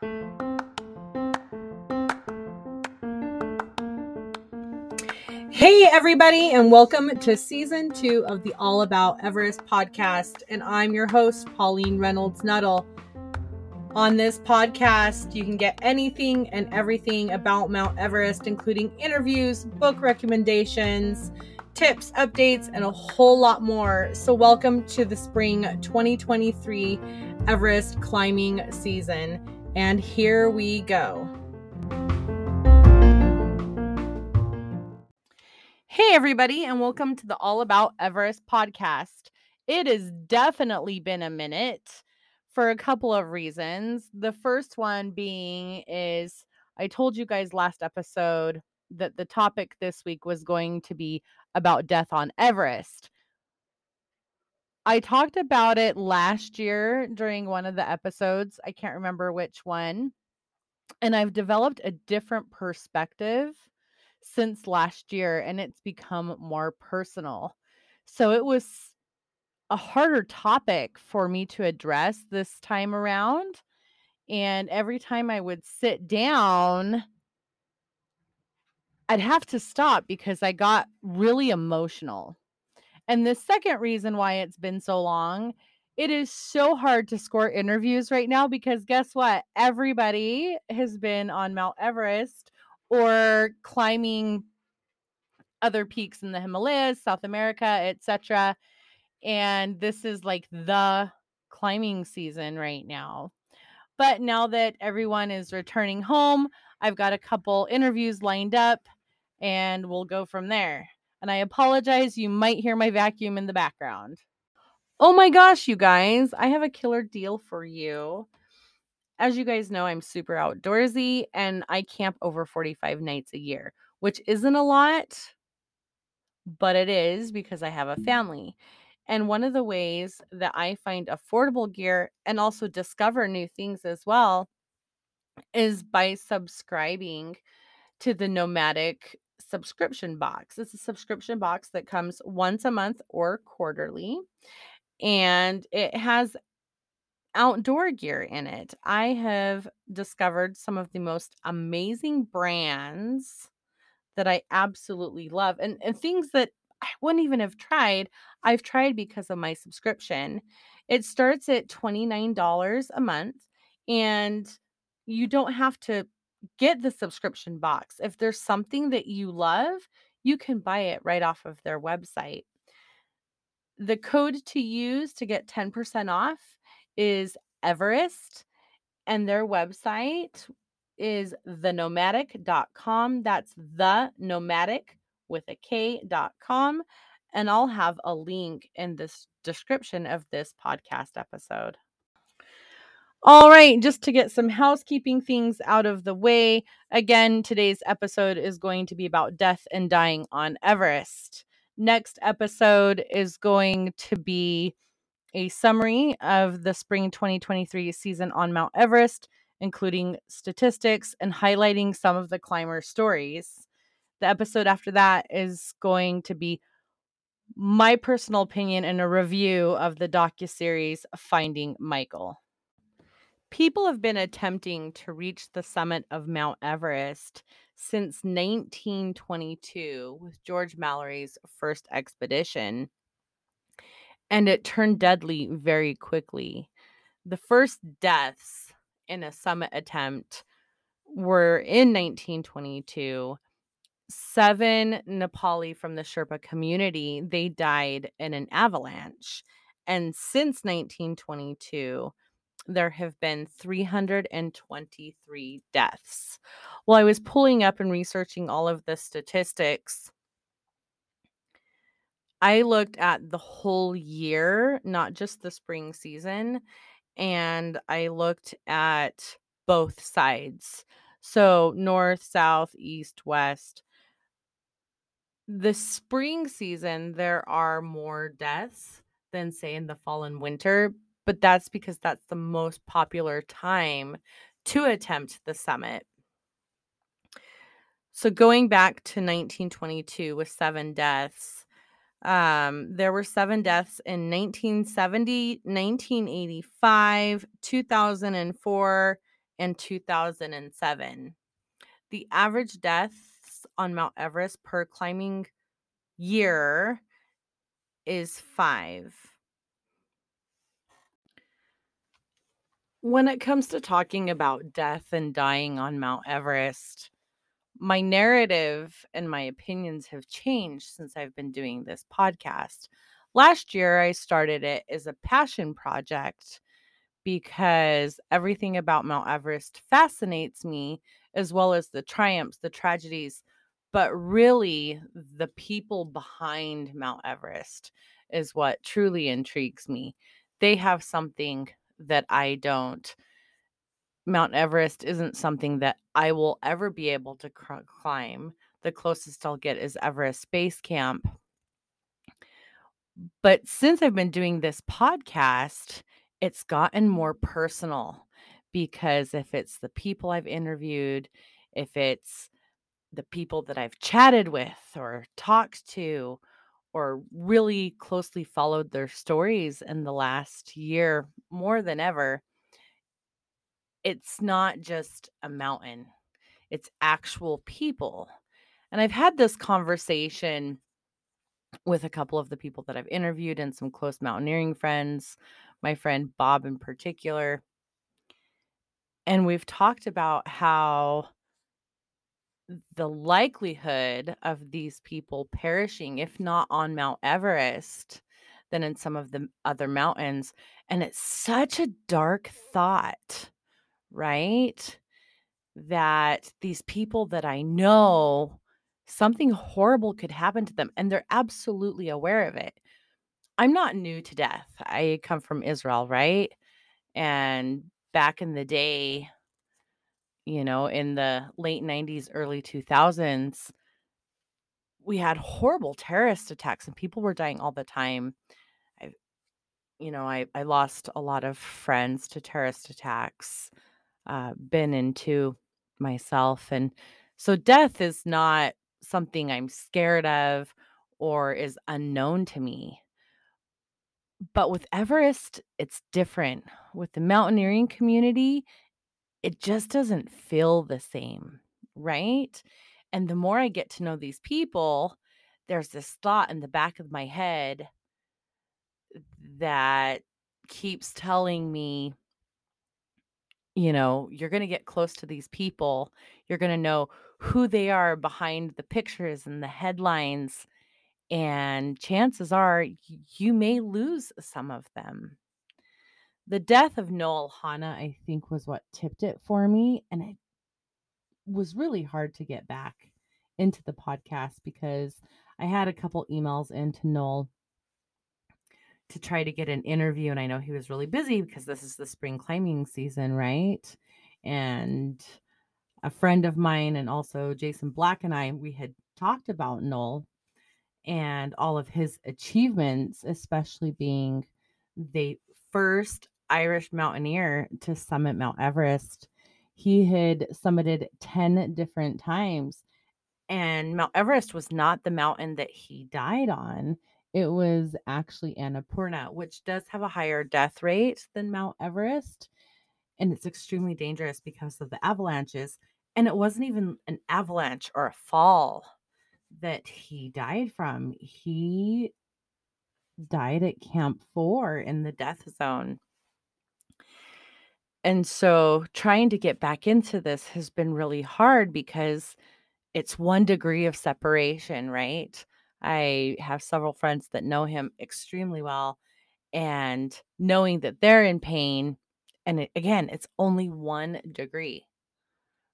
Hey, everybody, and welcome to season two of the All About Everest podcast. And I'm your host, Pauline Reynolds Nuttall. On this podcast, you can get anything and everything about Mount Everest, including interviews, book recommendations, tips, updates, and a whole lot more. So, welcome to the spring 2023 Everest climbing season. And here we go. Hey, everybody, and welcome to the All About Everest podcast. It has definitely been a minute for a couple of reasons. The first one being is I told you guys last episode that the topic this week was going to be about death on Everest. I talked about it last year during one of the episodes. I can't remember which one. And I've developed a different perspective since last year and it's become more personal. So it was a harder topic for me to address this time around. And every time I would sit down, I'd have to stop because I got really emotional. And the second reason why it's been so long, it is so hard to score interviews right now because guess what? Everybody has been on Mount Everest or climbing other peaks in the Himalayas, South America, etc. And this is like the climbing season right now. But now that everyone is returning home, I've got a couple interviews lined up and we'll go from there. And I apologize, you might hear my vacuum in the background. Oh my gosh, you guys, I have a killer deal for you as you guys know, I'm super outdoorsy and I camp over 45 nights a year, which isn't a lot, but it is because I have a family. And one of the ways that I find affordable gear and also discover new things as well is by subscribing to the Nomadik subscription box. It's a subscription box that comes once a month or quarterly. And it has outdoor gear in it. I have discovered some of the most amazing brands that I absolutely love and, and things that I wouldn't even have tried. I've tried because of my subscription. It starts at $29 a month and you don't have to get the subscription box. If there's something that you love, you can buy it right off of their website. The code to use to get 10% off is Everest, and their website is thenomadik.com. That's the nomadic with a K.com. And I'll have a link in this description of this podcast episode. All right, just to get some housekeeping things out of the way. Again, today's episode is going to be about death and dying on Everest. Next episode is going to be a summary of the spring 2023 season on Mount Everest, including statistics and highlighting some of the climber stories. The episode after that is going to be my personal opinion and a review of the docu-series Finding Michael. People have been attempting to reach the summit of Mount Everest since 1922 with George Mallory's first expedition and it turned deadly very quickly. The first deaths in a summit attempt were in 1922. Seven Nepali from the Sherpa community, they died in an avalanche. And since 1922, there have been 323 deaths. While I was pulling up and researching all of the statistics, I looked at the whole year, not just the spring season, and I looked at both sides. So, north, south, east, west. The spring season, there are more deaths than, say, in the fall and winter, but that's because that's the most popular time to attempt the summit. So, going back to 1922 with seven deaths, um, there were seven deaths in 1970, 1985, 2004, and 2007. The average deaths on Mount Everest per climbing year is five. When it comes to talking about death and dying on Mount Everest, my narrative and my opinions have changed since I've been doing this podcast. Last year, I started it as a passion project because everything about Mount Everest fascinates me, as well as the triumphs, the tragedies, but really the people behind Mount Everest is what truly intrigues me. They have something that I don't. Mount Everest isn't something that I will ever be able to cr- climb. The closest I'll get is Everest Base Camp. But since I've been doing this podcast, it's gotten more personal because if it's the people I've interviewed, if it's the people that I've chatted with or talked to, or really closely followed their stories in the last year more than ever, it's not just a mountain, it's actual people. And I've had this conversation with a couple of the people that I've interviewed and some close mountaineering friends, my friend Bob in particular. And we've talked about how the likelihood of these people perishing, if not on Mount Everest, then in some of the other mountains. And it's such a dark thought, right? That these people that I know, something horrible could happen to them, and they're absolutely aware of it. I'm not new to death. I come from Israel, right? And back in the day, you know, in the late 90s, early 2000s, we had horrible terrorist attacks and people were dying all the time. I you know, I I lost a lot of friends to terrorist attacks. Uh been into myself and so death is not something I'm scared of or is unknown to me. But with Everest, it's different. With the mountaineering community, it just doesn't feel the same, right? And the more I get to know these people, there's this thought in the back of my head that keeps telling me, you know, you're going to get close to these people. You're going to know who they are behind the pictures and the headlines. And chances are you may lose some of them the death of Noel Hanna, I think, was what tipped it for me. And it was really hard to get back into the podcast because I had a couple emails into Noel to try to get an interview. And I know he was really busy because this is the spring climbing season, right? And a friend of mine and also Jason Black and I, we had talked about Noel and all of his achievements, especially being the first Irish mountaineer to summit Mount Everest. He had summited 10 different times. And Mount Everest was not the mountain that he died on. It was actually Annapurna, which does have a higher death rate than Mount Everest. And it's extremely dangerous because of the avalanches. And it wasn't even an avalanche or a fall that he died from. He died at Camp 4 in the death zone. And so trying to get back into this has been really hard because it's one degree of separation, right? I have several friends that know him extremely well and knowing that they're in pain and it, again, it's only one degree.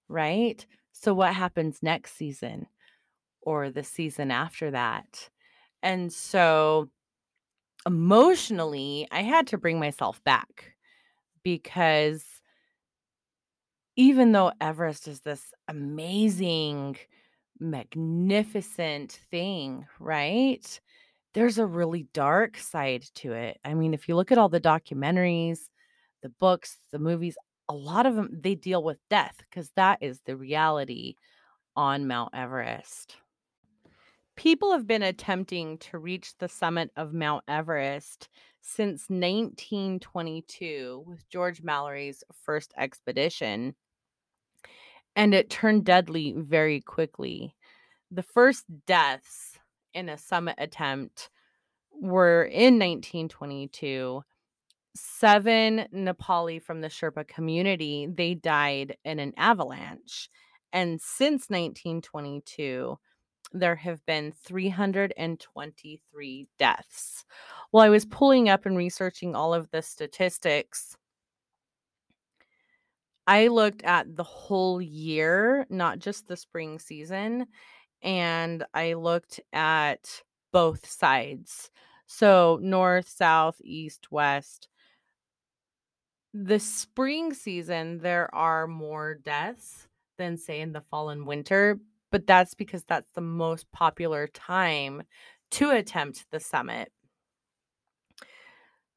Right? So what happens next season or the season after that? And so emotionally, I had to bring myself back because even though Everest is this amazing, magnificent thing, right? There's a really dark side to it. I mean, if you look at all the documentaries, the books, the movies, a lot of them they deal with death because that is the reality on Mount Everest. People have been attempting to reach the summit of Mount Everest since 1922 with George Mallory's first expedition. and it turned deadly very quickly. The first deaths in a summit attempt were in 1922. Seven Nepali from the Sherpa community, they died in an avalanche. And since 1922, there have been 323 deaths. While I was pulling up and researching all of the statistics, I looked at the whole year, not just the spring season, and I looked at both sides. So, north, south, east, west. The spring season, there are more deaths than, say, in the fall and winter, but that's because that's the most popular time to attempt the summit.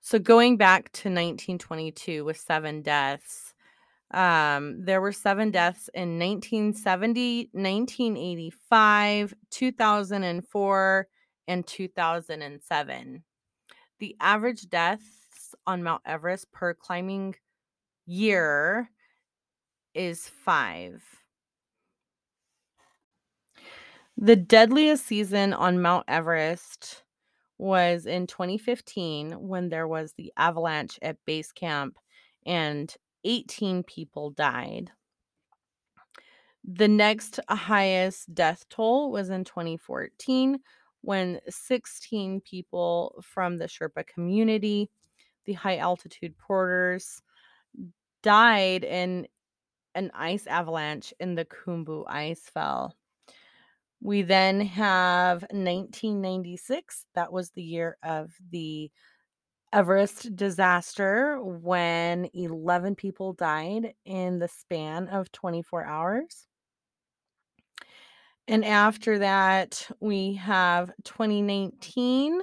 So, going back to 1922 with seven deaths, um, there were seven deaths in 1970, 1985, 2004, and 2007. The average deaths on Mount Everest per climbing year is five. The deadliest season on Mount Everest was in 2015 when there was the avalanche at base camp and 18 people died. The next highest death toll was in 2014 when 16 people from the Sherpa community, the high altitude porters, died in an ice avalanche in the Khumbu ice fall. We then have 1996. That was the year of the Everest disaster when 11 people died in the span of 24 hours. And after that, we have 2019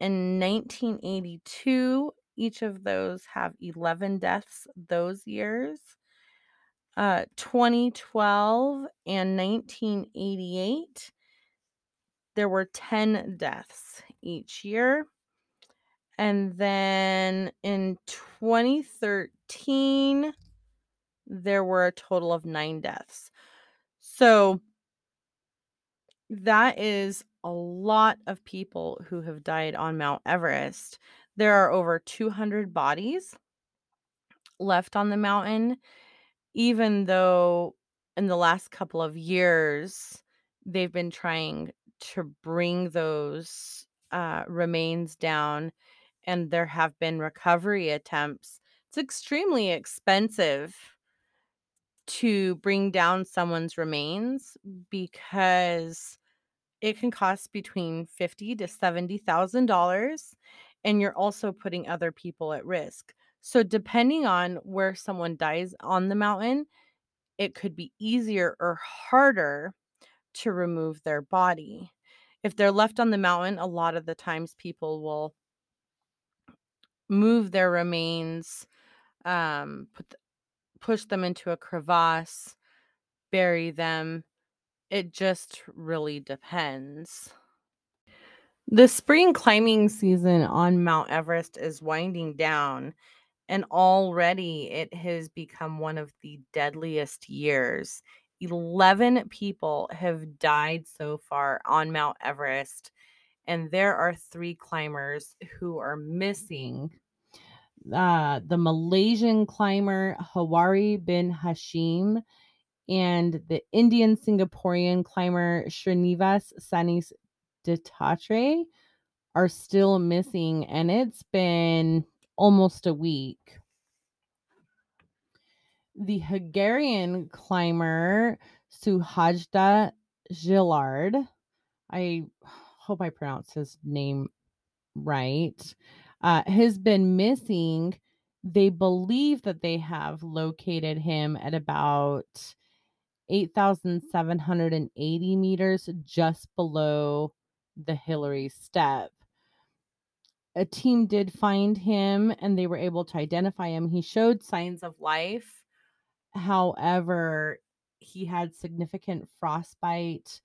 and 1982. Each of those have 11 deaths those years. Uh, 2012 and 1988, there were 10 deaths each year. And then in 2013, there were a total of nine deaths. So that is a lot of people who have died on Mount Everest. There are over 200 bodies left on the mountain, even though in the last couple of years, they've been trying to bring those uh, remains down and there have been recovery attempts. It's extremely expensive to bring down someone's remains because it can cost between fifty to seventy thousand dollars, and you're also putting other people at risk. So, depending on where someone dies on the mountain, it could be easier or harder to remove their body. If they're left on the mountain, a lot of the times people will move their remains, um, put push them into a crevasse, bury them. It just really depends. The spring climbing season on Mount Everest is winding down, and already it has become one of the deadliest years. 11 people have died so far on Mount Everest, and there are three climbers who are missing. Uh, the Malaysian climber Hawari bin Hashim and the Indian Singaporean climber Srinivas Sainis Dattatray are still missing, and it's been almost a week. The Hungarian climber Suhajda Gillard, I hope I pronounced his name right, uh, has been missing. They believe that they have located him at about 8,780 meters just below the Hillary step. A team did find him and they were able to identify him. He showed signs of life. However, he had significant frostbite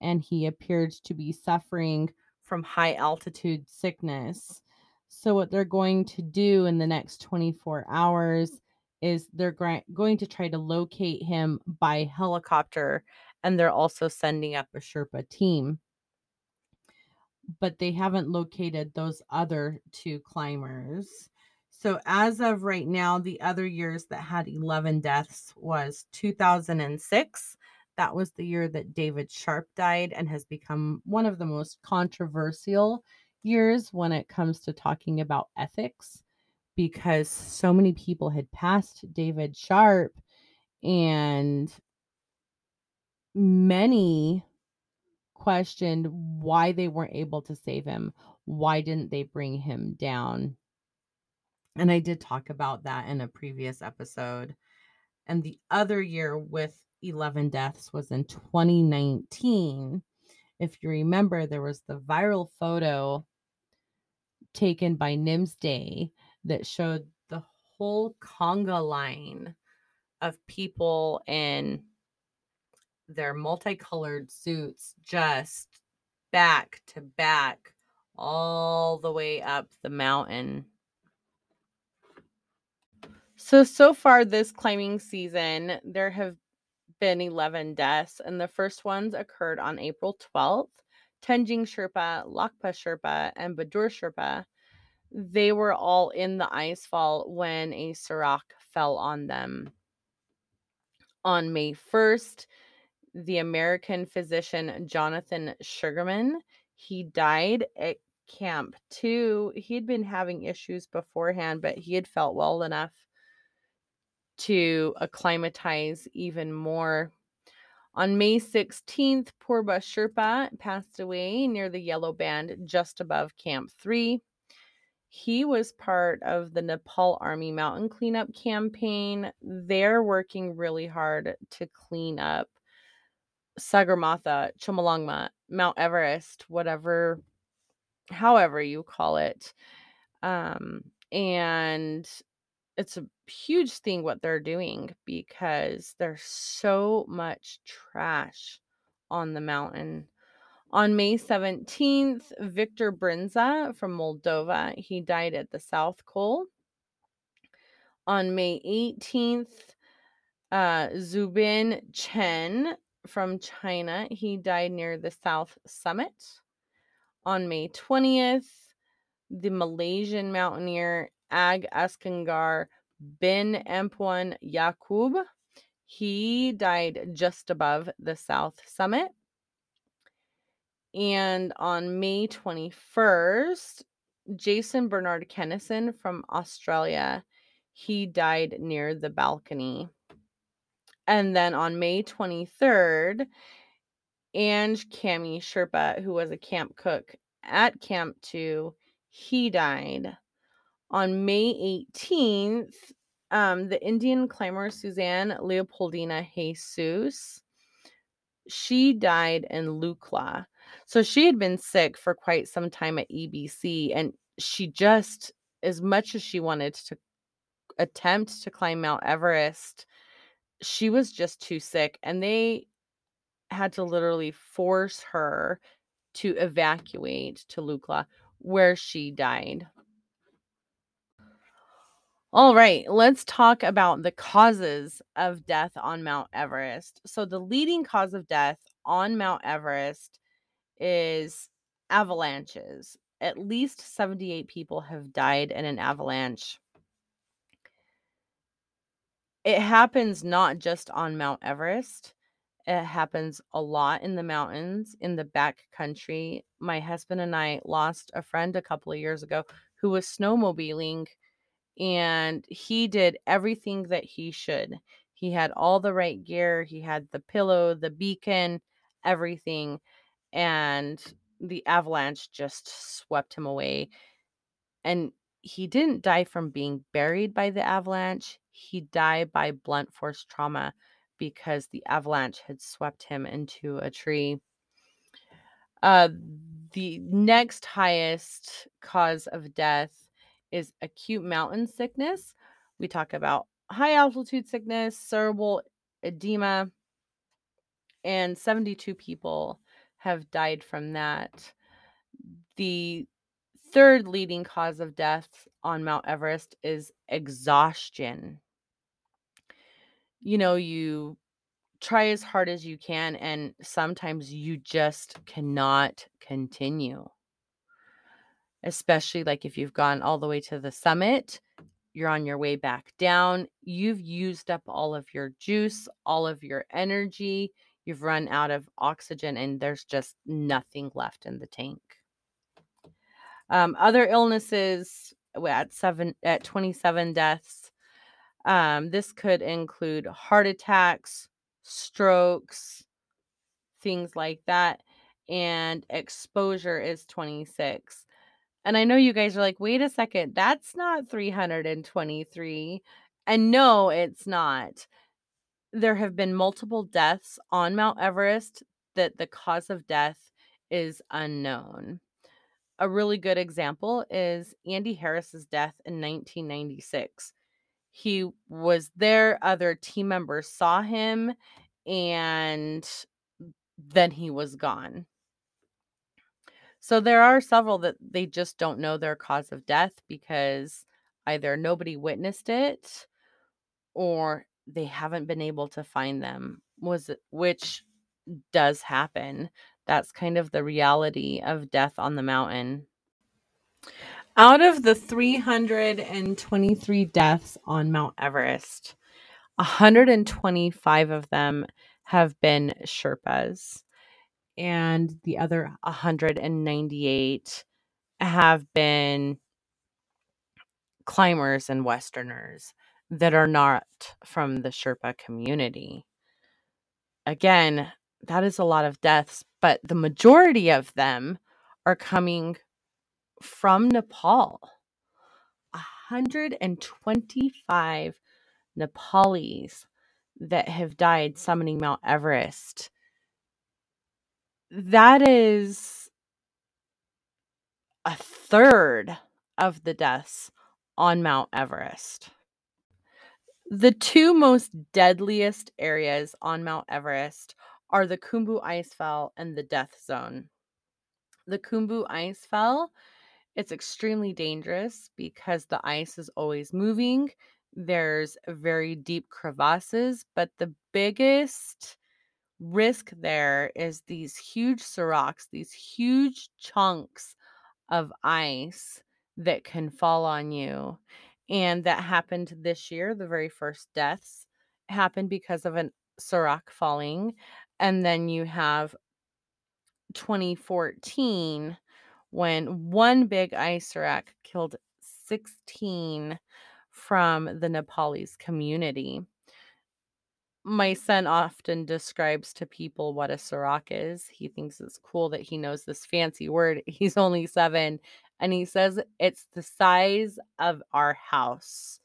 and he appeared to be suffering from high altitude sickness. So, what they're going to do in the next 24 hours is they're going to try to locate him by helicopter and they're also sending up a Sherpa team. But they haven't located those other two climbers. So as of right now, the other years that had 11 deaths was 2006. That was the year that David Sharp died and has become one of the most controversial years when it comes to talking about ethics because so many people had passed David Sharp and many questioned why they weren't able to save him. Why didn't they bring him down? And I did talk about that in a previous episode. And the other year with 11 deaths was in 2019. If you remember, there was the viral photo taken by Nimsdai that showed the whole conga line of people in their multicolored suits just back to back all the way up the mountain. So, so far this climbing season, there have been 11 deaths, and the first ones occurred on April 12th. Tenzing Sherpa, Lakpa Sherpa, and Badur Sherpa they were all in the ice fall when a serac fell on them. On May 1st, the American physician Jonathan Sugarman, he died at Camp 2. He'd been having issues beforehand, but he had felt well enough to acclimatize even more. On May 16th, Purba Sherpa passed away near the yellow band just above Camp 3. He was part of the Nepal Army Mountain Cleanup Campaign. They're working really hard to clean up Sagarmatha, Chomolungma, Mount Everest, whatever, however you call it. Um, and it's a huge thing what they're doing because there's so much trash on the mountain. On May 17th, Victor Brinza from Moldova, he died at the South Col. On May 18th, uh, Zubin Chen from China, he died near the South Summit. On May 20th, the Malaysian mountaineer Ag Askandar bin Empuan Yakub, he died just above the South Summit. And on May 21st, Jason Bernard Kennison from Australia, he died near the balcony. And then on May 23rd, Ange Cami Sherpa, who was a camp cook at Camp 2, he died. On May 18th, um, the Indian climber Suzanne Leopoldina Jesus, she died in Lukla. So she had been sick for quite some time at EBC, and she just, as much as she wanted to attempt to climb Mount Everest, she was just too sick, and they had to literally force her to evacuate to Lukla, where she died. All right, let's talk about the causes of death on Mount Everest. So, the leading cause of death on Mount Everest is avalanches. At least 78 people have died in an avalanche. It happens not just on Mount Everest. It happens a lot in the mountains, in the back country. My husband and I lost a friend a couple of years ago who was snowmobiling and he did everything that he should. He had all the right gear, he had the pillow, the beacon, everything and the avalanche just swept him away. And he didn't die from being buried by the avalanche, he died by blunt force trauma because the avalanche had swept him into a tree. Uh, the next highest cause of death is acute mountain sickness. We talk about high altitude sickness, cerebral edema, and 72 people have died from that. The third leading cause of death on Mount Everest is exhaustion. You know, you try as hard as you can, and sometimes you just cannot continue. Especially like if you've gone all the way to the summit, you're on your way back down. You've used up all of your juice, all of your energy. You've run out of oxygen, and there's just nothing left in the tank. Um, other illnesses at seven at 27 deaths. Um, this could include heart attacks, strokes, things like that. And exposure is 26. And I know you guys are like, wait a second, that's not 323. And no, it's not. There have been multiple deaths on Mount Everest that the cause of death is unknown. A really good example is Andy Harris's death in 1996. He was there, other team members saw him, and then he was gone. So there are several that they just don't know their cause of death because either nobody witnessed it or they haven't been able to find them was which does happen. That's kind of the reality of death on the mountain. Out of the 323 deaths on Mount Everest, 125 of them have been Sherpas and the other 198 have been climbers and Westerners that are not from the Sherpa community. Again, that is a lot of deaths, but the majority of them are coming from Nepal. 125 Nepalis that have died summiting Mount Everest that is a third of the deaths on Mount Everest. The two most deadliest areas on Mount Everest are the Khumbu Icefall and the Death Zone. The Khumbu Icefall, it's extremely dangerous because the ice is always moving. There's very deep crevasses, but the biggest risk there is these huge seracs, these huge chunks of ice that can fall on you. And that happened this year. The very first deaths happened because of a serac falling. And then you have 2014 when one big ice serac killed 16 from the Nepalese community my son often describes to people what a serac is. He thinks it's cool that he knows this fancy word. He's only seven, and he says it's the size of our house.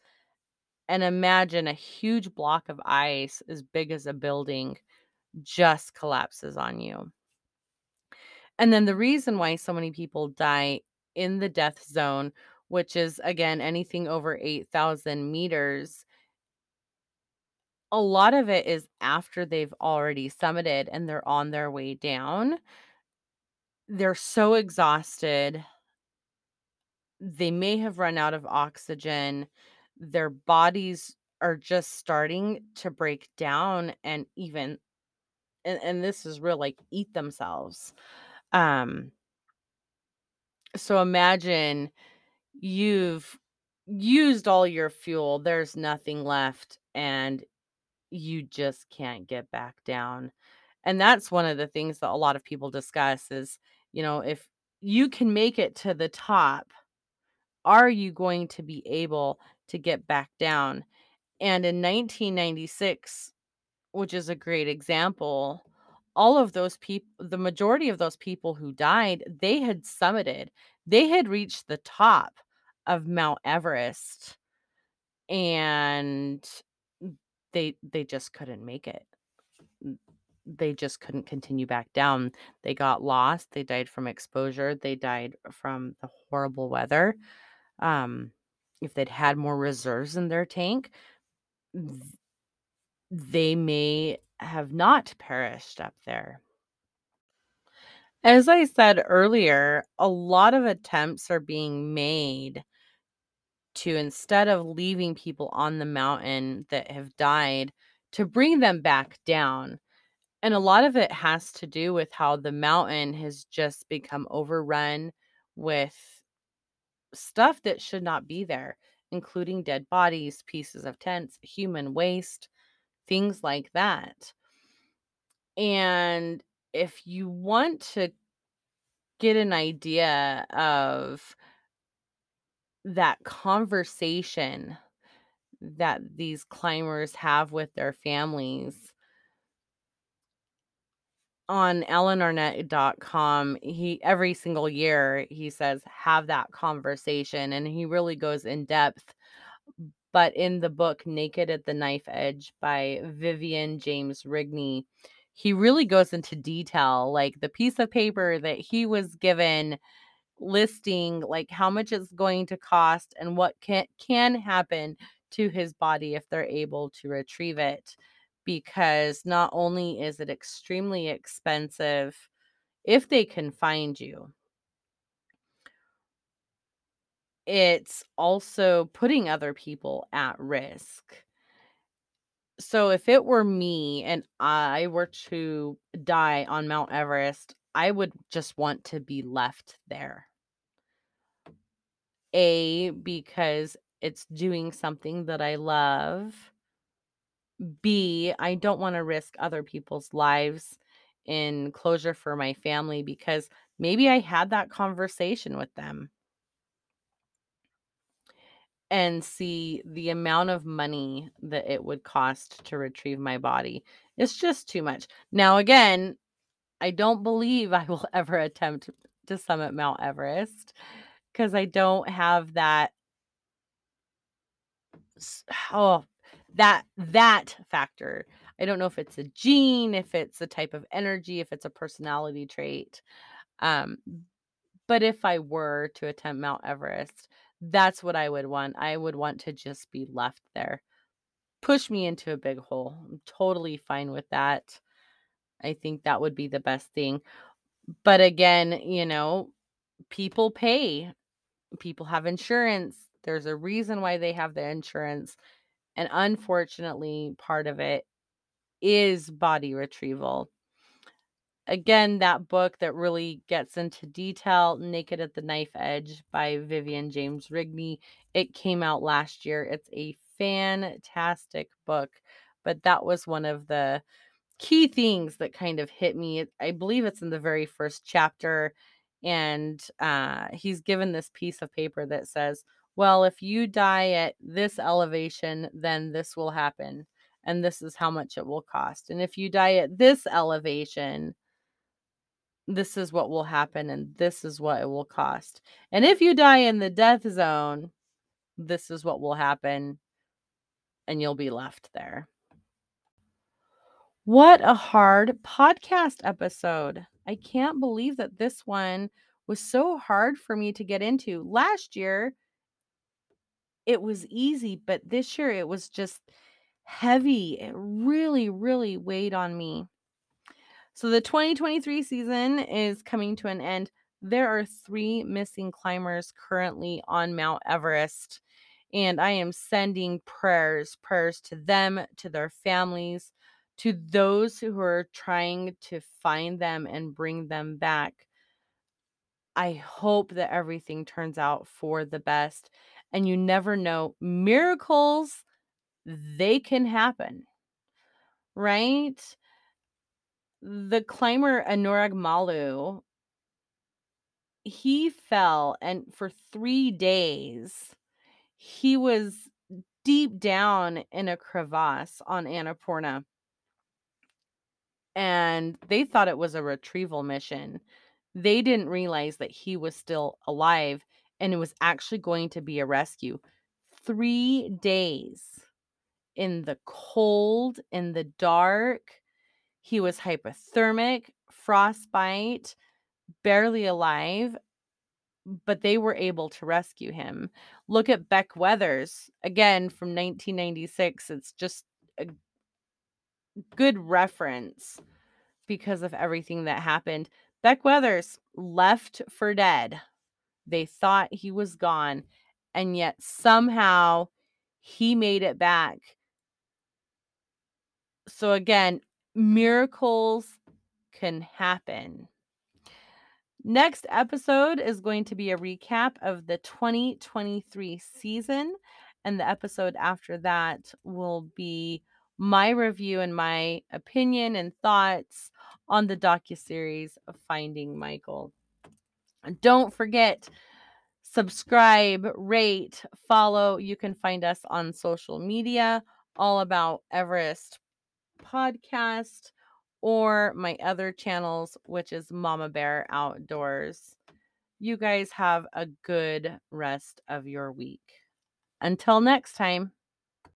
And imagine a huge block of ice as big as a building just collapses on you. And then the reason why so many people die in the death zone, which is again anything over 8,000 meters, a lot of it is after they've already summited and they're on their way down. They're so exhausted. They may have run out of oxygen. Their bodies are just starting to break down and even and, and this is real like eat themselves. Um so imagine you've used all your fuel, there's nothing left and you just can't get back down. And that's one of the things that a lot of people discuss is, you know, if you can make it to the top, are you going to be able to get back down? And in 1996, which is a great example, all of those people, the majority of those people who died, they had summited, they had reached the top of Mount Everest. And they they just couldn't make it they just couldn't continue back down they got lost they died from exposure they died from the horrible weather um if they'd had more reserves in their tank they may have not perished up there as i said earlier a lot of attempts are being made to instead of leaving people on the mountain that have died to bring them back down. And a lot of it has to do with how the mountain has just become overrun with stuff that should not be there, including dead bodies, pieces of tents, human waste, things like that. And if you want to get an idea of that conversation that these climbers have with their families on alanarnette.com he every single year he says have that conversation and he really goes in depth but in the book naked at the knife edge by vivian james rigney he really goes into detail like the piece of paper that he was given listing like how much it's going to cost and what can can happen to his body if they're able to retrieve it because not only is it extremely expensive if they can find you it's also putting other people at risk so if it were me and I were to die on Mount Everest, I would just want to be left there. A, because it's doing something that I love. B, I don't want to risk other people's lives in closure for my family because maybe I had that conversation with them and see the amount of money that it would cost to retrieve my body. It's just too much. Now, again, I don't believe I will ever attempt to summit Mount Everest because I don't have that. Oh, that that factor. I don't know if it's a gene, if it's a type of energy, if it's a personality trait. Um, but if I were to attempt Mount Everest, that's what I would want. I would want to just be left there. Push me into a big hole. I'm totally fine with that. I think that would be the best thing. But again, you know, people pay. People have insurance. There's a reason why they have the insurance. And unfortunately, part of it is body retrieval again, that book that really gets into detail, Naked at the Knife Edge by Vivian James Rigney. It came out last year. It's a fantastic book, but that was one of the key things that kind of hit me. I believe it's in the very first chapter. And uh, he's given this piece of paper that says, Well, if you die at this elevation, then this will happen. And this is how much it will cost. And if you die at this elevation, this is what will happen and this is what it will cost. And if you die in the death zone, this is what will happen and you'll be left there. What a hard podcast episode. I can't believe that this one was so hard for me to get into. Last year, it was easy, but this year it was just heavy. It really, really weighed on me. So the 2023 season is coming to an end. There are three missing climbers currently on Mount Everest, and I am sending prayers, prayers to them, to their families, to those who are trying to find them and bring them back. I hope that everything turns out for the best. And you never know, miracles, they can happen, right? The climber Anurag Malu, he fell and for three days he was deep down in a crevasse on Annapurna. And they thought it was a retrieval mission. They didn't realize that he was still alive and it was actually going to be a rescue. Three days in the cold, in the dark, he was hypothermic, frostbite, barely alive, but they were able to rescue him. Look at Beck Weathers, again from 1996. It's just a good reference because of everything that happened. Beck Weathers left for dead. They thought he was gone, and yet somehow he made it back So, again, miracles can happen. Next episode is going to be a recap of the 2023 season. And the episode after that will be my review and my opinion and thoughts on the docu-series of Finding Michael. Don't forget subscribe, rate, follow. You can find us on social media all about Everest podcast or my other channels, which is Mama Bear Outdoors. You guys have a good rest of your week. Until next time.